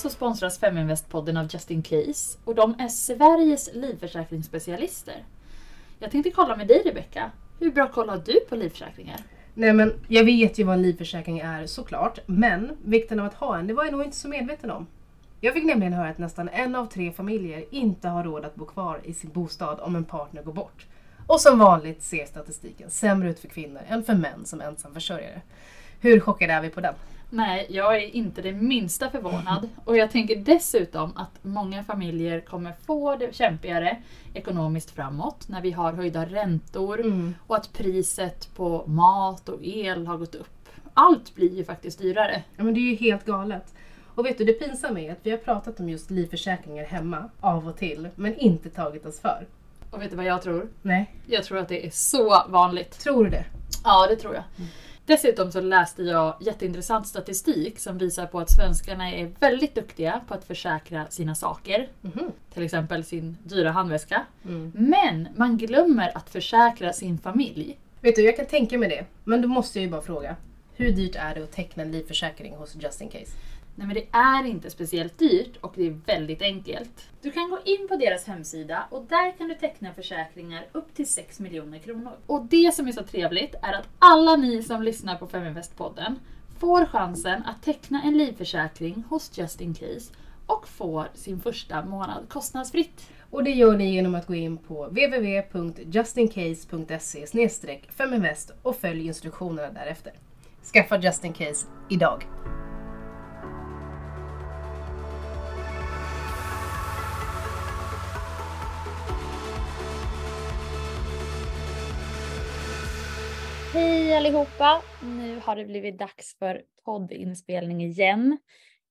så sponsras Feminvest-podden av Justin Case och de är Sveriges livförsäkringsspecialister. Jag tänkte kolla med dig Rebecka. Hur bra koll har du på livförsäkringar? Nej men jag vet ju vad en livförsäkring är såklart. Men vikten av att ha en, det var jag nog inte så medveten om. Jag fick nämligen höra att nästan en av tre familjer inte har råd att bo kvar i sin bostad om en partner går bort. Och som vanligt ser statistiken sämre ut för kvinnor än för män som ensamförsörjare. Hur chockade är vi på den? Nej, jag är inte det minsta förvånad. Och jag tänker dessutom att många familjer kommer få det kämpigare ekonomiskt framåt när vi har höjda räntor Mm. och att priset på mat och el har gått upp. Allt blir ju faktiskt dyrare. Ja men det är ju helt galet. Och vet du, det pinsamma är att vi har pratat om just livförsäkringar hemma av och till, men inte tagit oss för. Och vet du vad jag tror? Nej, Jag tror att det är så vanligt. tror du det? Ja, det tror jag. Dessutom så läste jag jätteintressant statistik som visar på att svenskarna är väldigt duktiga på att försäkra sina saker. Mhm. Till exempel sin dyra handväska. Mm. Men man glömmer att försäkra sin familj. Vet du, jag kan tänka mig det. Men då måste jag ju bara fråga. Hur dyrt är det att teckna en livförsäkring hos Just In Case? Nej men det är inte speciellt dyrt och det är väldigt enkelt. Du kan gå in på deras hemsida och där kan du teckna försäkringar upp till 6 miljoner kronor. Och det som är så trevligt är att alla ni som lyssnar på Feminvest-podden får chansen att teckna en livförsäkring hos Just In Case och får sin första månad kostnadsfritt. Och det gör ni genom att gå in på www.justincase.se feminvest och följ instruktionerna därefter. Skaffa Just In Case idag! Hej allihopa! Nu har det blivit dags för poddinspelning igen.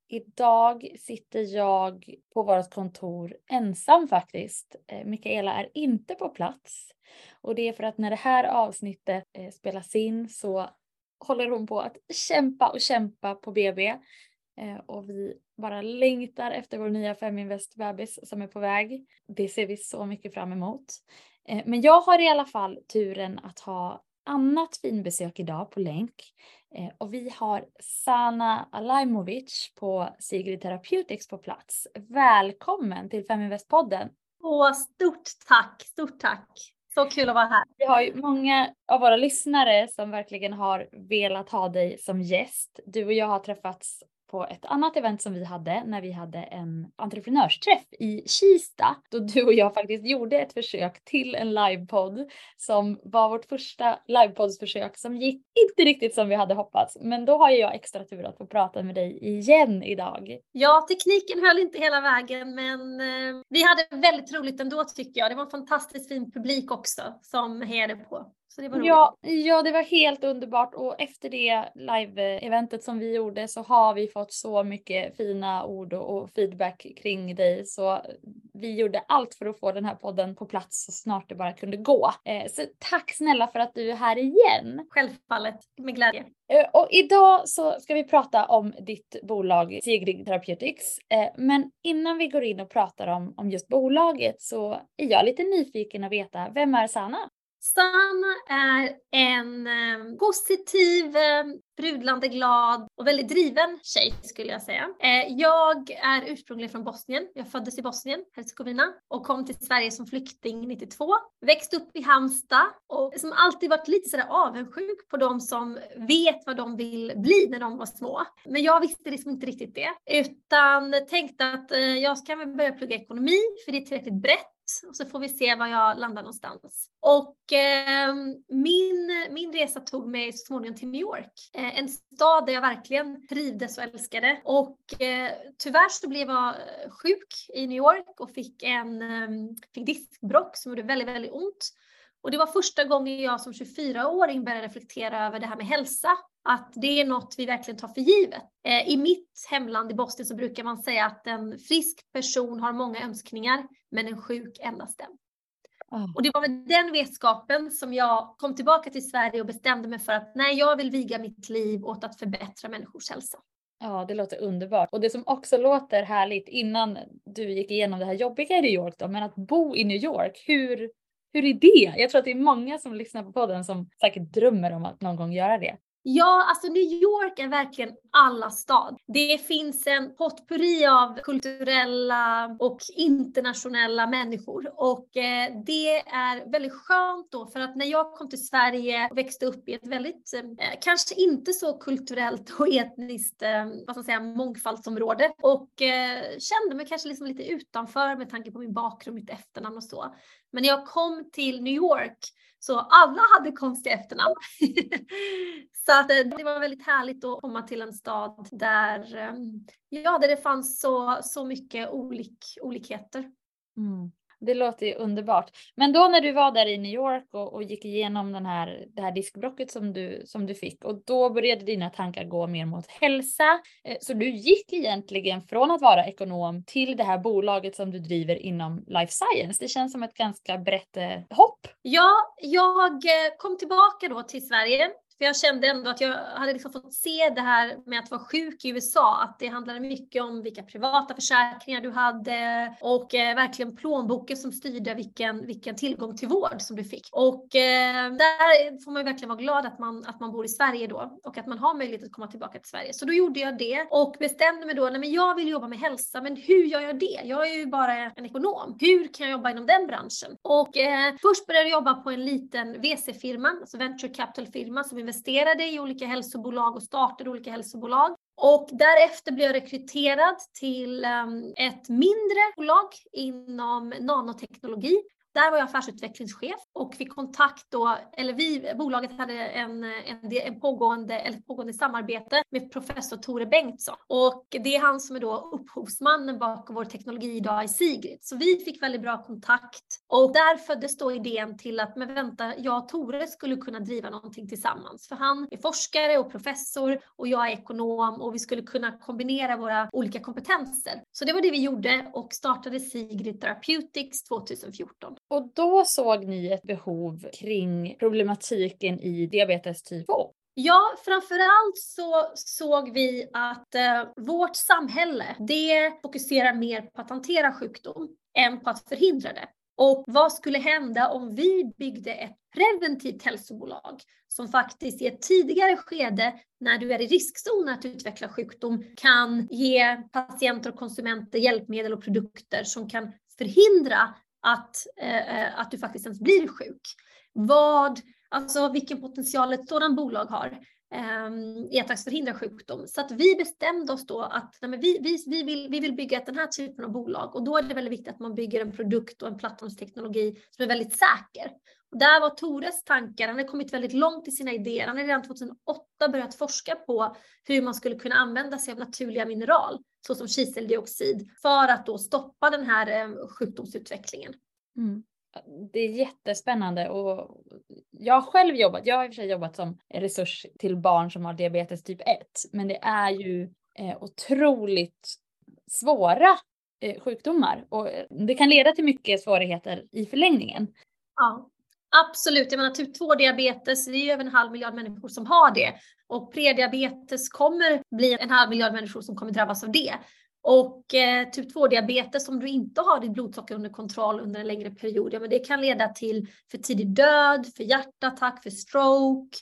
Idag sitter jag på vårt kontor ensam faktiskt. Eh, Mikaela är inte på plats. Och det är för att när det här avsnittet eh, spelas in så håller hon på att kämpa och kämpa på BB. Eh, och vi bara längtar efter vår nya Feminvest-bebis som är på väg. Det ser vi så mycket fram emot. Men jag har i alla fall turen att ha annat finbesök idag på länk. Eh, Och vi har Sana Alajmovic på Sigrid Therapeutics på plats. Välkommen till Feminvest-podden. Åh, stort tack, stort tack. Så kul att vara här. Vi har ju många av våra lyssnare som verkligen har velat ha dig som gäst. Du och jag har träffats på ett annat event som vi hade när vi hade en entreprenörsträff i Kista. Då du och jag faktiskt gjorde ett försök till en livepodd som var vårt första livepoddsförsök som gick inte riktigt som vi hade hoppats. Men då har ju jag extra tur att få prata med dig igen idag. Ja, tekniken höll inte hela vägen, men eh, vi hade väldigt roligt ändå tycker jag. Det var en fantastiskt fin publik också som hejade på. Så det var roligt. Ja, ja, det var helt underbart och efter det live-eventet som vi gjorde så har vi fått så mycket fina ord och, och feedback kring dig så vi gjorde allt för att få den här podden på plats så snart det bara kunde gå. Eh, så tack snälla för att du är här igen. Självfallet, med glädje. Eh, Och idag så ska vi prata om ditt bolag Sigrid Therapeutics. Eh, Men innan vi går in och pratar om, om just bolaget så är jag lite nyfiken att veta, vem är Sanna? Sanna är en eh, positiv, eh, sprudlande glad och väldigt driven tjej skulle jag säga. Eh, jag är ursprungligen från Bosnien. Jag föddes i Bosnien, Herzegovina och kom till Sverige som flykting 92. Växte upp i Halmstad och som alltid varit lite sådär avundsjuk på de som vet vad de vill bli när de var små. Men jag visste liksom inte riktigt det utan tänkte att eh, jag ska väl börja plugga ekonomi för det är tillräckligt brett och så får vi se var jag landar någonstans. Och eh, min, min resa tog mig så småningom till New York. Eh, en stad där jag verkligen trivdes och älskade. Och eh, tyvärr så blev jag eh, sjuk i New York och fick en eh, fick diskbråck som gjorde väldigt, väldigt ont. Och det var första gången jag som 24-åring började reflektera över det här med hälsa. Att det är något vi verkligen tar för givet. Eh, I mitt hemland i Boston så brukar man säga att en frisk person har många önskningar, men en sjuk endast en. Och det var med den vetskapen som jag kom tillbaka till Sverige och bestämde mig för att nej, jag vill viga mitt liv åt att förbättra människors hälsa. Ja, det låter underbart. Och det som också låter härligt innan du gick igenom det här jobbiga i New York då, men att bo i New York, hur, hur är det? Jag tror att det är många som lyssnar på podden som säkert drömmer om att någon gång göra det. Ja, alltså New York är verkligen alla stad. Det finns en potpurri av kulturella och internationella människor och eh, det är väldigt skönt då för att när jag kom till Sverige och växte upp i ett väldigt, eh, kanske inte så kulturellt och etniskt, eh, vad ska man säga, mångfaldsområde och eh, kände mig kanske liksom lite utanför med tanke på min bakgrund, mitt efternamn och så. Men när jag kom till New York så alla hade konstiga efternamn. så att eh, det var väldigt härligt att komma till en stad där, eh, ja, där det fanns så, så mycket olik, olikheter. Mm. Det låter ju underbart. Men då när du var där i New York och, och gick igenom den här, det här diskbrocket som du, som du fick och då började dina tankar gå mer mot hälsa. Eh, så du gick egentligen från att vara ekonom till det här bolaget som du driver inom life science. Det känns som ett ganska brett eh, hopp. Ja, jag kom tillbaka då till Sverige för jag kände ändå att jag hade liksom fått se det här med att vara sjuk i USA, att det handlade mycket om vilka privata försäkringar du hade och eh, verkligen plånboken som styrde vilken, vilken tillgång till vård som du fick. Och eh, där får man verkligen vara glad att man, att man bor i Sverige då och att man har möjlighet att komma tillbaka till Sverige. Så då gjorde jag det och bestämde mig då, nej men jag vill jobba med hälsa, men hur gör jag det? Jag är ju bara en ekonom. Hur kan jag jobba inom den branschen? Och eh, först började jag jobba på en liten VC-firma, alltså venture capital-firma som investerade i olika hälsobolag och startade olika hälsobolag. Och därefter blev jag rekryterad till ehm, ett mindre bolag inom nanoteknologi där var jag affärsutvecklingschef och fick kontakt då, eller vi, bolaget hade en, en, en pågående, eller pågående samarbete med professor Tore Bengtsson. Och det är han som är då upphovsmannen bakom vår teknologi idag i Sigrid. Så vi fick väldigt bra kontakt och där föddes då idén till att, men vänta, jag och Tore skulle kunna driva någonting tillsammans. För han är forskare och professor och jag är ekonom och vi skulle kunna kombinera våra olika kompetenser. Så det var det vi gjorde och startade Sigrid Therapeutics 2014. Och då såg ni ett behov kring problematiken i diabetes typ 2. Ja, framförallt så såg vi att eh, vårt samhälle, det fokuserar mer på att hantera sjukdom än på att förhindra det. Och vad skulle hända om vi byggde ett preventivt hälsobolag som faktiskt i ett tidigare skede när du är i riskzonen att utveckla sjukdom kan ge patienter och konsumenter hjälpmedel och produkter som kan förhindra att, eh, eh, att du faktiskt ens blir sjuk. Vad, alltså vilken potential ett sådant bolag har eh, i att förhindra sjukdom. Så att vi bestämde oss då att nej, men vi, vi, vi, vill, vi vill bygga den här typen av bolag och då är det väldigt viktigt att man bygger en produkt och en plattformsteknologi som är väldigt säker. Där var Tores tankar, han har kommit väldigt långt i sina idéer. Han har redan 2008 börjat forska på hur man skulle kunna använda sig av naturliga mineral såsom kiseldioxid för att då stoppa den här eh, sjukdomsutvecklingen. Mm. Det är jättespännande och jag har själv jobbat, jag har i och för sig jobbat som resurs till barn som har diabetes typ 1, men det är ju eh, otroligt svåra eh, sjukdomar och det kan leda till mycket svårigheter i förlängningen. Ja. Absolut, jag menar typ 2 diabetes, det är ju över en halv miljard människor som har det. Och prediabetes kommer bli en halv miljard människor som kommer drabbas av det. Och eh, typ 2-diabetes, om du inte har ditt blodsocker under kontroll under en längre period, ja, men det kan leda till för tidig död, för hjärtattack, för stroke,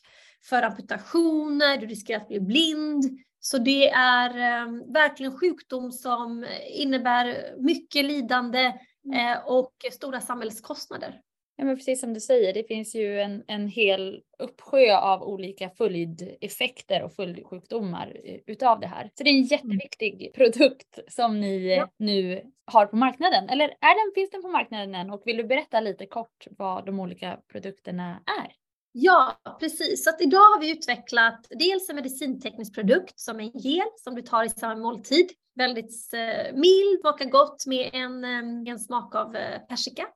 för amputationer, du riskerar att bli blind. Så det är eh, verkligen sjukdom som innebär mycket lidande mm. eh, och stora samhällskostnader. Ja, men precis som du säger, det finns ju en, en hel uppsjö av olika följdeffekter och följdsjukdomar eh, utav det här. Så det är en mm. jätteviktig produkt som ni ja. nu har på marknaden. Eller är den, finns den på marknaden än? Och vill du berätta lite kort vad de olika produkterna är? Ja, precis. Så att idag har vi utvecklat dels en medicinteknisk produkt som är en gel som du tar i samma måltid väldigt eh, mild, smakar gott med en, eh, en smak av eh, persika.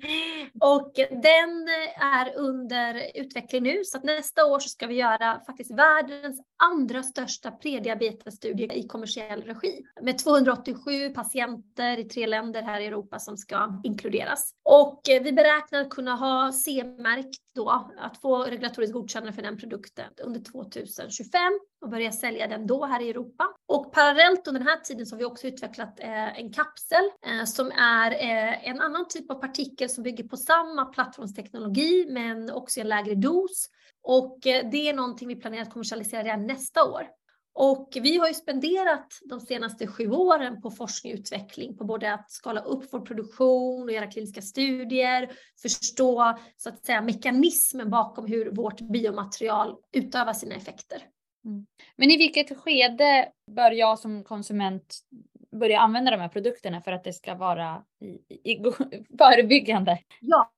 och den är under utveckling nu så att nästa år så ska vi göra faktiskt världens andra största prediabetesstudie i kommersiell regi med 287 patienter i tre länder här i Europa som ska inkluderas. Och vi beräknar att kunna ha C-märkt då att få regulatoriskt godkännande för den produkten under 2025 och börja sälja den då här i Europa. Och parallellt under den här tiden så har vi också utvecklat eh, en kapsel eh, som är eh, en annan typ av partikel som bygger på samma plattformsteknologi men också i en lägre dos. Och eh, det är någonting vi planerar att kommersialisera redan nästa år. Och vi har ju spenderat de senaste sju åren på forskning och utveckling, på både att skala upp vår produktion och göra kliniska studier, förstå så att säga mekanismen bakom hur vårt biomaterial utövar sina effekter. Mm. Men i vilket skede bör jag som konsument börja använda de här produkterna för att det ska vara i, i, förebyggande? Ja,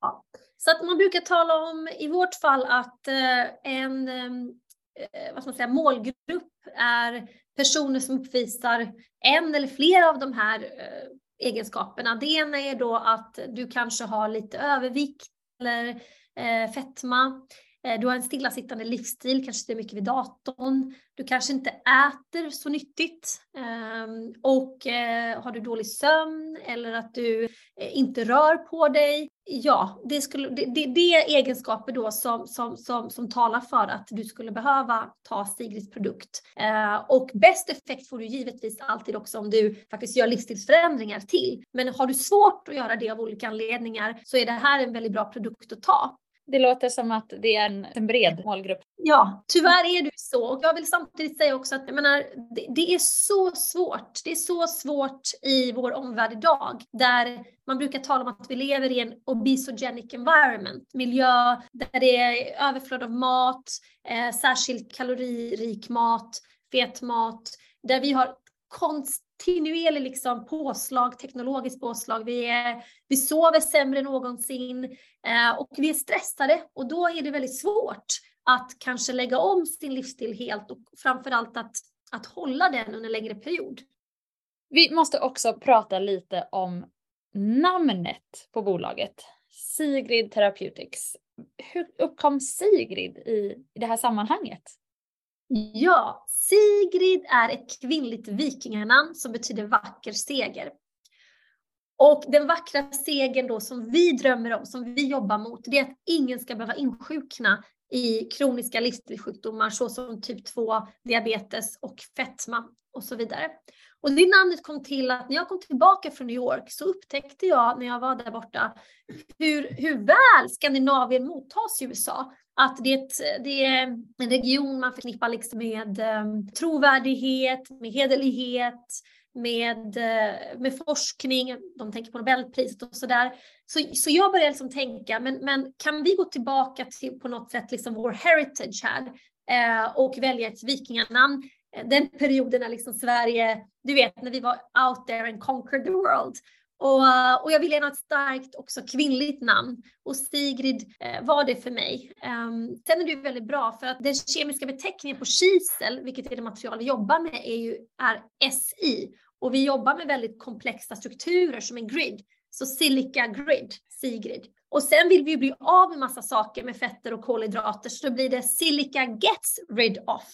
så att man brukar tala om i vårt fall att eh, en eh, Eh, vad ska man säga, målgrupp är personer som uppvisar en eller flera av de här eh, egenskaperna. Det ena är då att du kanske har lite övervikt eller eh, fetma. Eh, du har en stillasittande livsstil, kanske sitter mycket vid datorn. Du kanske inte äter så nyttigt. Ehm, och eh, har du dålig sömn eller att du eh, inte rör på dig. Ja, det, skulle, det, det, det är egenskaper då som, som, som, som talar för att du skulle behöva ta Sigrids produkt. Och bäst effekt får du givetvis alltid också om du faktiskt gör livsstilsförändringar till. Men har du svårt att göra det av olika anledningar så är det här en väldigt bra produkt att ta. Det låter som att det är en, en bred målgrupp. Ja, tyvärr är det så. Och jag vill samtidigt säga också att jag menar, det, det, är så svårt. Det är så svårt i vår omvärld idag, där man brukar tala om att vi lever i en obesogenic environment, miljö där det är överflöd av mat, eh, särskilt kaloririk mat, fet mat, där vi har kontinuerlig liksom påslag, teknologiskt påslag. Vi, är, vi sover sämre än någonsin och vi är stressade och då är det väldigt svårt att kanske lägga om sin livsstil helt och framförallt att, att hålla den under en längre period. Vi måste också prata lite om namnet på bolaget. Sigrid Therapeutics. Hur uppkom Sigrid i, i det här sammanhanget? Ja, Sigrid är ett kvinnligt vikinganamn som betyder vacker seger. Och den vackra segern då som vi drömmer om, som vi jobbar mot, det är att ingen ska behöva insjukna i kroniska livsstilssjukdomar såsom typ 2, diabetes och fetma och så vidare. Och det namnet kom till att när jag kom tillbaka från New York så upptäckte jag när jag var där borta hur, hur väl Skandinavien mottas i USA att det är, ett, det är en region man förknippar liksom med um, trovärdighet, med hederlighet, med, eh, med forskning, de tänker på Nobelpriset och sådär. Så, så jag började liksom tänka, men, men kan vi gå tillbaka till på något sätt liksom vår heritage här eh, och välja ett vikinganamn? Den perioden när liksom Sverige, du vet när vi var out there and conquered the world. Och, eh, och jag ville ha ett starkt också kvinnligt namn och Sigrid eh, var det för mig. Um, sen är det ju väldigt bra för att den kemiska beteckningen på kisel, vilket är det material vi jobbar med, är ju är SI och vi jobbar med väldigt komplexa strukturer som en grid. Så silica grid, Sigrid. Och sen vill vi ju bli av med massa saker med fetter och kolhydrater så då blir det silica gets rid off.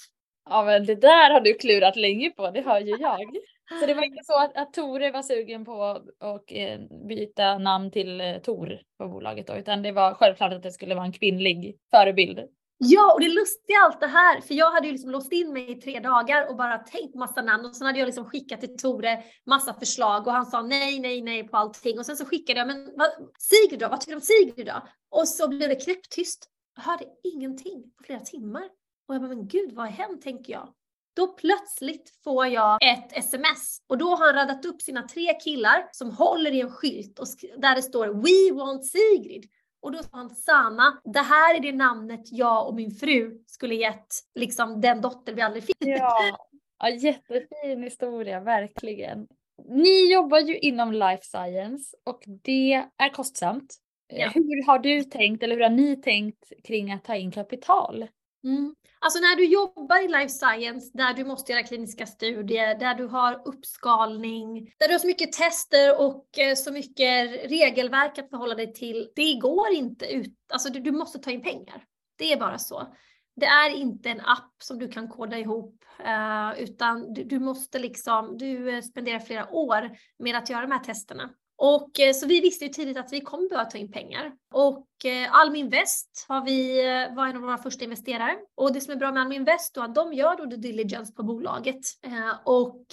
Ja men det där har du klurat länge på, det hör ju jag. Så det var inte så att, att Tore var sugen på att eh, byta namn till eh, Tor på bolaget då, utan det var självklart att det skulle vara en kvinnlig förebild. Ja, och det lustiga allt det här, för jag hade ju liksom låst in mig i tre dagar och bara tänkt massa namn och sen hade jag liksom skickat till Tore massa förslag och han sa nej, nej, nej på allting och sen så skickade jag, men vad, Sigrid då, vad tycker du om Sigrid då? Och så blev det knäpptyst. Jag hörde ingenting på flera timmar. Och jag bara, men gud, vad har hänt, tänker jag. Då plötsligt får jag ett sms och då har han radat upp sina tre killar som håller i en skylt och där det står We want Sigrid. Och då sa han Sana, det här är det namnet jag och min fru skulle gett liksom den dotter vi aldrig fick. Ja, ja jättefin historia, verkligen. Ni jobbar ju inom life science och det är kostsamt. Ja. Hur har du tänkt eller hur har ni tänkt kring att ta in kapital? Mm. Alltså när du jobbar i life science, där du måste göra kliniska studier, där du har uppskalning, där du har så mycket tester och eh, så mycket regelverk att förhålla dig till. Det går inte ut, alltså du, du måste ta in pengar. Det är bara så. Det är inte en app som du kan koda ihop, eh, utan du, du, måste liksom, du eh, spenderar flera år med att göra de här testerna. Och så vi visste ju tidigt att vi kommer behöva ta in pengar. Och Eh, Almi Invest har vi, eh, var en av våra första investerare. Och det som är bra med Almi Invest är att de gör då the diligence på bolaget. Eh, och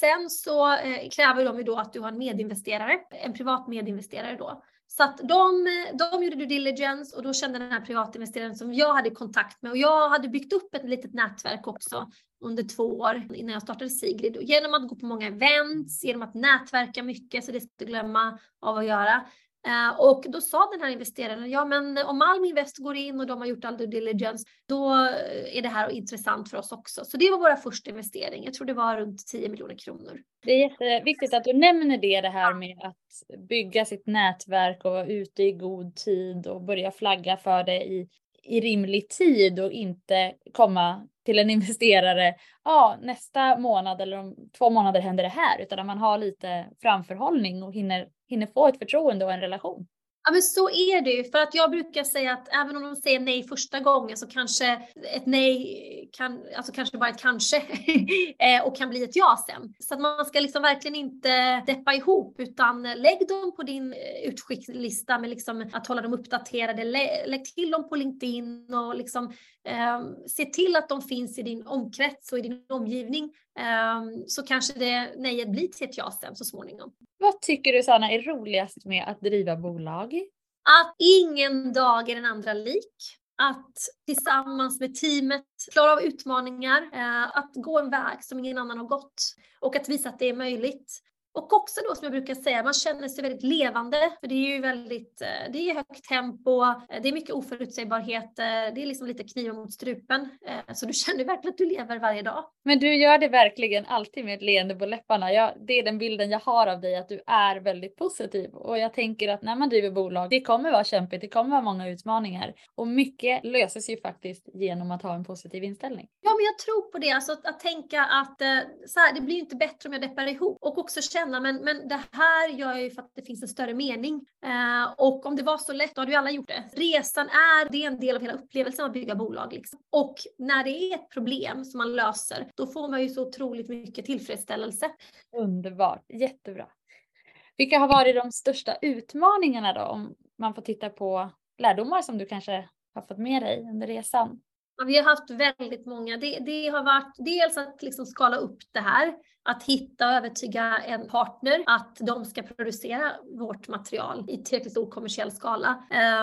sen så kräver de ju då att du har en medinvesterare, en privat medinvesterare då. Så att de, de gjorde due diligence och då kände den här privatinvesteraren som jag hade kontakt med och jag hade byggt upp ett litet nätverk också under två år innan jag startade Sigrid. Och genom att gå på många events, genom att nätverka mycket, så det ska du glömma av att göra. Eh, och då sa den här investeraren, ja men om Almi Invest går in och de har gjort all due diligence, då eh, är det här intressant för oss också. Så det var våra första investering. Jag tror det var runt 10 miljoner kronor. Det är jätteviktigt att du nämner det, det här med att bygga sitt nätverk och vara ute i god tid och börja flagga för det i, i rimlig tid och inte komma till en investerare, ja nästa månad eller om två månader händer det här, utan att man har lite framförhållning och hinner, hinner få ett förtroende och en relation. Ja men så är det ju, för att jag brukar säga att även om de säger nej första gången så kanske ett nej kan, alltså kanske bara ett kanske eh, och kan bli ett ja sen. Så att man ska liksom verkligen inte deppa ihop utan lägg dem på din eh, utskickslista med liksom att hålla dem uppdaterade. Lägg till dem på LinkedIn och liksom se till att de finns i din omkrets och i din omgivning eh, så kanske det nejet blir till ett ja sen så småningom. Vad tycker du Sanna är roligast med att driva bolag? Att ingen dag är den andra lik. Att tillsammans med teamet klara av utmaningar, eh, att gå en väg som ingen annan har gått och att visa att det är möjligt. Och också då som jag brukar säga, man känner sig väldigt levande. För det är ju väldigt, eh, det är högt tempo, eh, det är mycket oförutsägbarhet, det är liksom lite kniven mot strupen. Eh, så du känner verkligen att du lever varje dag. Men du gör det verkligen alltid med ett leende på läpparna. Jag, det är den bilden jag har av dig, att du är väldigt positiv. Och jag tänker att när man driver bolag, det kommer vara kämpigt, det kommer vara många utmaningar. Och mycket löses ju faktiskt genom att ha en positiv inställning. Ja, men jag tror på det. Alltså att, att tänka att så här, det blir inte bättre om jag deppar ihop. Och också känna känna, men, men det här gör jag ju för att det finns en större mening. Eh, och om det var så lätt, då hade ju alla gjort det. Resan är, det är en del av hela upplevelsen att bygga bolag. Liksom. Och när det är ett problem som man löser, då får man ju så otroligt mycket tillfredsställelse. Underbart, jättebra. Vilka har varit de största utmaningarna då, om man får titta på lärdomar som du kanske har fått med dig under resan? Ja, vi har haft väldigt många. Det, det, har varit dels att liksom skala upp det här, att hitta och övertyga en partner att de ska producera vårt material i tillräckligt stor kommersiell skala.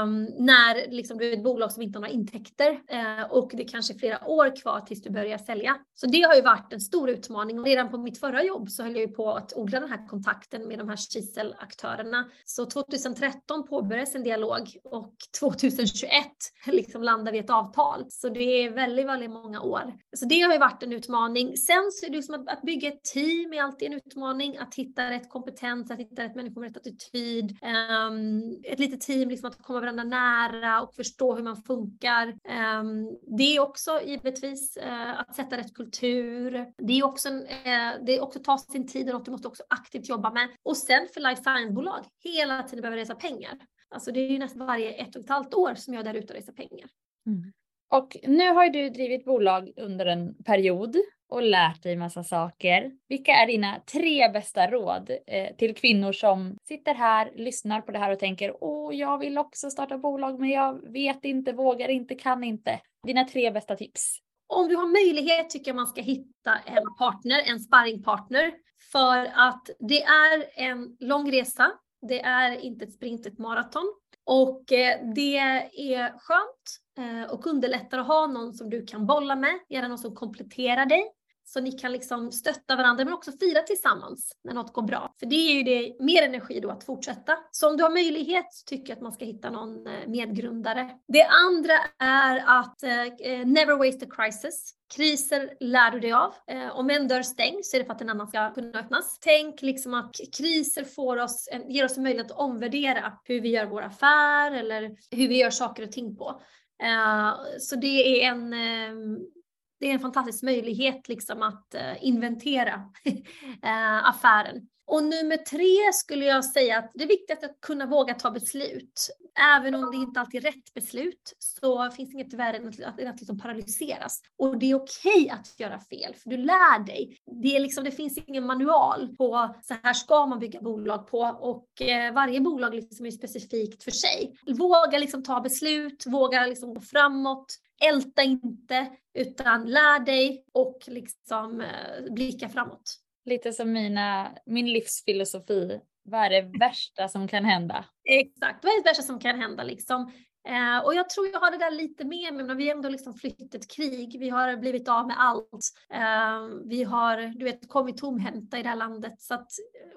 Um, när liksom du är ett bolag som inte har några intäkter uh, och det kanske är flera år kvar tills du börjar sälja. Så det har ju varit en stor utmaning och redan på mitt förra jobb så höll jag ju på att odla den här kontakten med de här kiselaktörerna. Så 2013 påbörjades en dialog och 2021 liksom landade vi ett avtal. Så det är väldigt, väldigt många år. Så det har ju varit en utmaning. Sen så är det som att, att bygga ett team är alltid en utmaning. Att hitta rätt kompetens, att hitta rätt människor med rätt attityd. Um, ett litet team, liksom att komma varandra nära och förstå hur man funkar. Um, det är också givetvis uh, att sätta rätt kultur. Det är också, en, uh, det är också ta sin tid och något du måste också aktivt jobba med. Och sen för life science-bolag, hela tiden behöva resa pengar. Alltså det är ju nästan varje ett och ett halvt år som jag är där ute och reser pengar. Mm. Och nu har du drivit bolag under en period och lärt dig massa saker. Vilka är dina tre bästa råd eh, till kvinnor som sitter här, lyssnar på det här och tänker åh, jag vill också starta bolag, men jag vet inte, vågar inte, kan inte. Dina tre bästa tips. Om du har möjlighet tycker jag man ska hitta en partner, en sparringpartner, för att det är en lång resa. Det är inte ett sprint, ett maraton. Och eh, det är skönt eh, och underlättar att ha någon som du kan bolla med, gärna någon som kompletterar dig. Så ni kan liksom stötta varandra men också fira tillsammans när något går bra. För det är ju det, mer energi då att fortsätta. Så om du har möjlighet så tycker jag att man ska hitta någon eh, medgrundare. Det andra är att eh, eh never waste a crisis. Kriser lär du dig av. Eh, om en dörr stängs så är det för att en annan ska kunna öppnas. Tänk liksom att kriser får oss, ger oss en möjlighet att omvärdera hur vi gör vår affär eller hur vi gör saker och ting på. Eh, så det är en, eh, det är en fantastisk möjlighet liksom att eh, inventera eh, affären. Och nummer tre skulle jag säga att det är viktigt att kunna våga ta beslut. Även om det inte alltid är rätt beslut så finns det inget värre än att, att, att liksom paralyseras. Och det är okej att göra fel, för du lär dig. Det, är liksom, det finns ingen manual på så här ska man bygga bolag på och eh, varje bolag liksom är specifikt för sig. Våga liksom ta beslut, våga liksom gå framåt, älta inte, utan lär dig och liksom eh, blicka framåt. Lite som mina, min livsfilosofi. Vad är det värsta som kan hända? Exakt, vad är det värsta som kan hända liksom? Eh, och jag tror jag har det där lite med mig, men vi har ändå liksom flytt ett krig. Vi har blivit av med allt. Eh, vi har, du vet, kommit tomhänta i det här landet. Så att,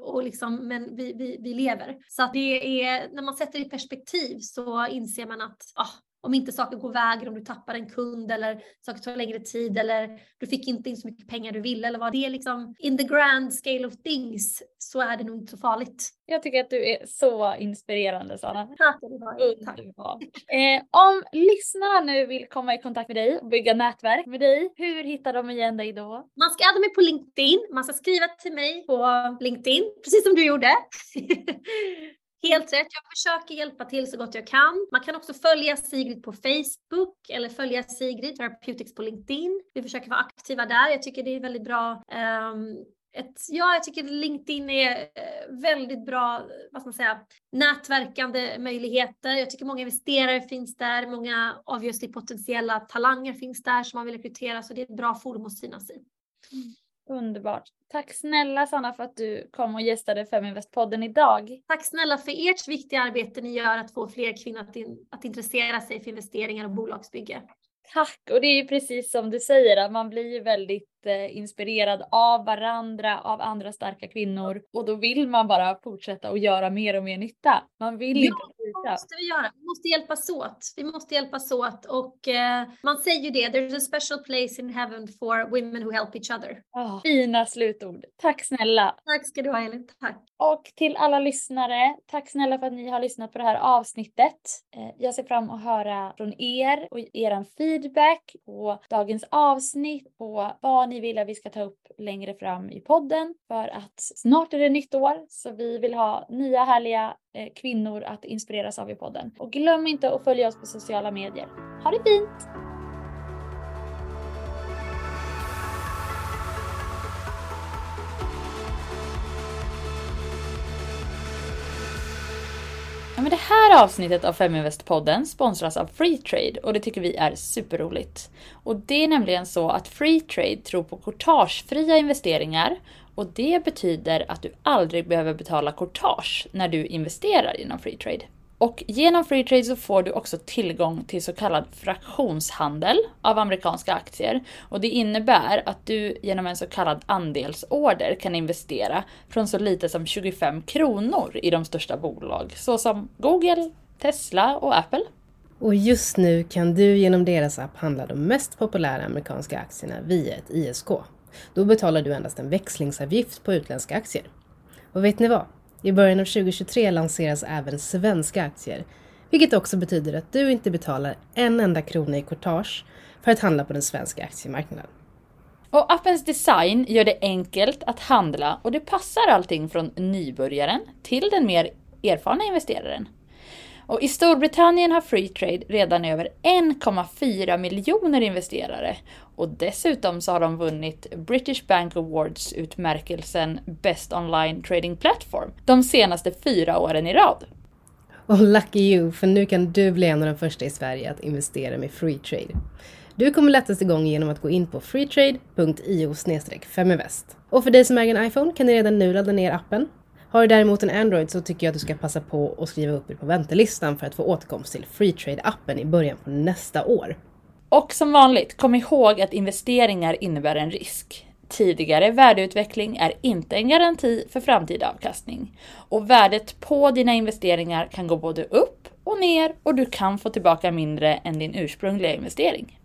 och liksom, men vi, vi, vi lever. Så att det är, när man sätter det i perspektiv så inser man att ah, om inte saker går vägen, om du tappar en kund eller saker tar längre tid eller du fick inte in så mycket pengar du ville eller vad det är liksom in the grand scale of things så är det nog inte så farligt. Jag tycker att du är så inspirerande Sanna. Tack. Underbart. Eh, om lyssnarna nu vill komma i kontakt med dig och bygga nätverk med dig, hur hittar de igen dig då? Man ska adda mig på LinkedIn, man ska skriva till mig på LinkedIn, precis som du gjorde. Helt rätt. Jag försöker hjälpa till så gott jag kan. Man kan också följa Sigrid på Facebook eller följa Sigrid Therapeutics på LinkedIn. Vi försöker vara aktiva där. Jag tycker det är väldigt bra um, ett, ja, jag tycker LinkedIn är eh, väldigt bra, vad ska man säga, nätverkande möjligheter. Jag tycker många investerare finns där, många obviously potentiella talanger finns där som man vill rekrytera, så det är ett bra forum att synas i. Mm. Underbart. Tack snälla Sanna för att du kom och gästade Feminvest-podden idag. Tack snälla för ert viktiga arbete ni gör att få fler kvinnor att, in, att intressera sig för investeringar och bolagsbygge. Tack! Och det är ju precis som du säger, att man blir ju väldigt inspirerad av varandra, av andra starka kvinnor och då vill man bara fortsätta och göra mer och mer nytta. Man vill ja, inte sluta. det måste vi göra. Vi måste hjälpas åt. Vi måste hjälpas åt och eh, man säger ju det, there's a special place in heaven for women who help each other. Oh, fina slutord. Tack snälla! Tack ska du ha Elin, tack! Och till alla lyssnare, tack snälla för att ni har lyssnat på det här avsnittet. Eh, jag ser fram att höra från er och er feedback på dagens avsnitt och vad ni vill att vi ska ta upp längre fram i podden för att snart är det nytt år så vi vill ha nya härliga eh, kvinnor att inspireras av i podden. Och glöm inte att följa oss på sociala medier. Ha det fint! Här avsnittet av Feminvest-podden sponsras av Freetrade och det tycker vi är superroligt. Och det är nämligen så att Freetrade tror på courtagefria investeringar och det betyder att du aldrig behöver betala courtage när du investerar inom Freetrade. Och genom Freetrade så får du också tillgång till så kallad fraktionshandel av amerikanska aktier. Och det innebär att du genom en så kallad andelsorder kan investera från så lite som 25 kronor i de största bolag såsom Google, Tesla och Apple. Och just nu kan du genom deras app handla de mest populära amerikanska aktierna via ett ISK. Då betalar du endast en växlingsavgift på utländska aktier. Och vet ni vad? I början av 2023 lanseras även svenska aktier, vilket också betyder att du inte betalar en enda krona i courtage för att handla på den svenska aktiemarknaden. Och appens design gör det enkelt att handla och det passar allting från nybörjaren till den mer erfarna investeraren. Och I Storbritannien har Freetrade redan över 1,4 miljoner investerare och dessutom så har de vunnit British Bank Awards utmärkelsen Best Online Trading Platform de senaste fyra åren i rad. Och lucky you, för nu kan du bli en av de första i Sverige att investera med Freetrade. Du kommer lättast igång genom att gå in på freetrade.io feminvest. Och för dig som äger en iPhone kan du redan nu ladda ner appen har du däremot en Android så tycker jag att du ska passa på att skriva upp dig på väntelistan för att få återkomst till Freetrade-appen i början på nästa år. Och som vanligt, kom ihåg att investeringar innebär en risk. Tidigare värdeutveckling är inte en garanti för framtida avkastning. Och värdet på dina investeringar kan gå både upp och ner och du kan få tillbaka mindre än din ursprungliga investering.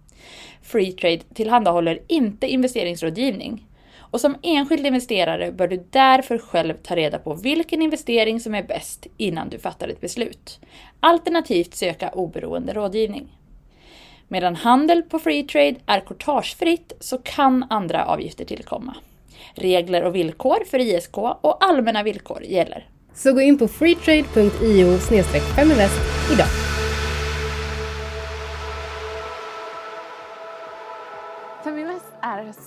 Freetrade tillhandahåller inte investeringsrådgivning och som enskild investerare bör du därför själv ta reda på vilken investering som är bäst innan du fattar ett beslut. Alternativt söka oberoende rådgivning. Medan handel på Freetrade är courtagefritt så kan andra avgifter tillkomma. Regler och villkor för ISK och allmänna villkor gäller. Så gå in på freetrade.io 5 idag.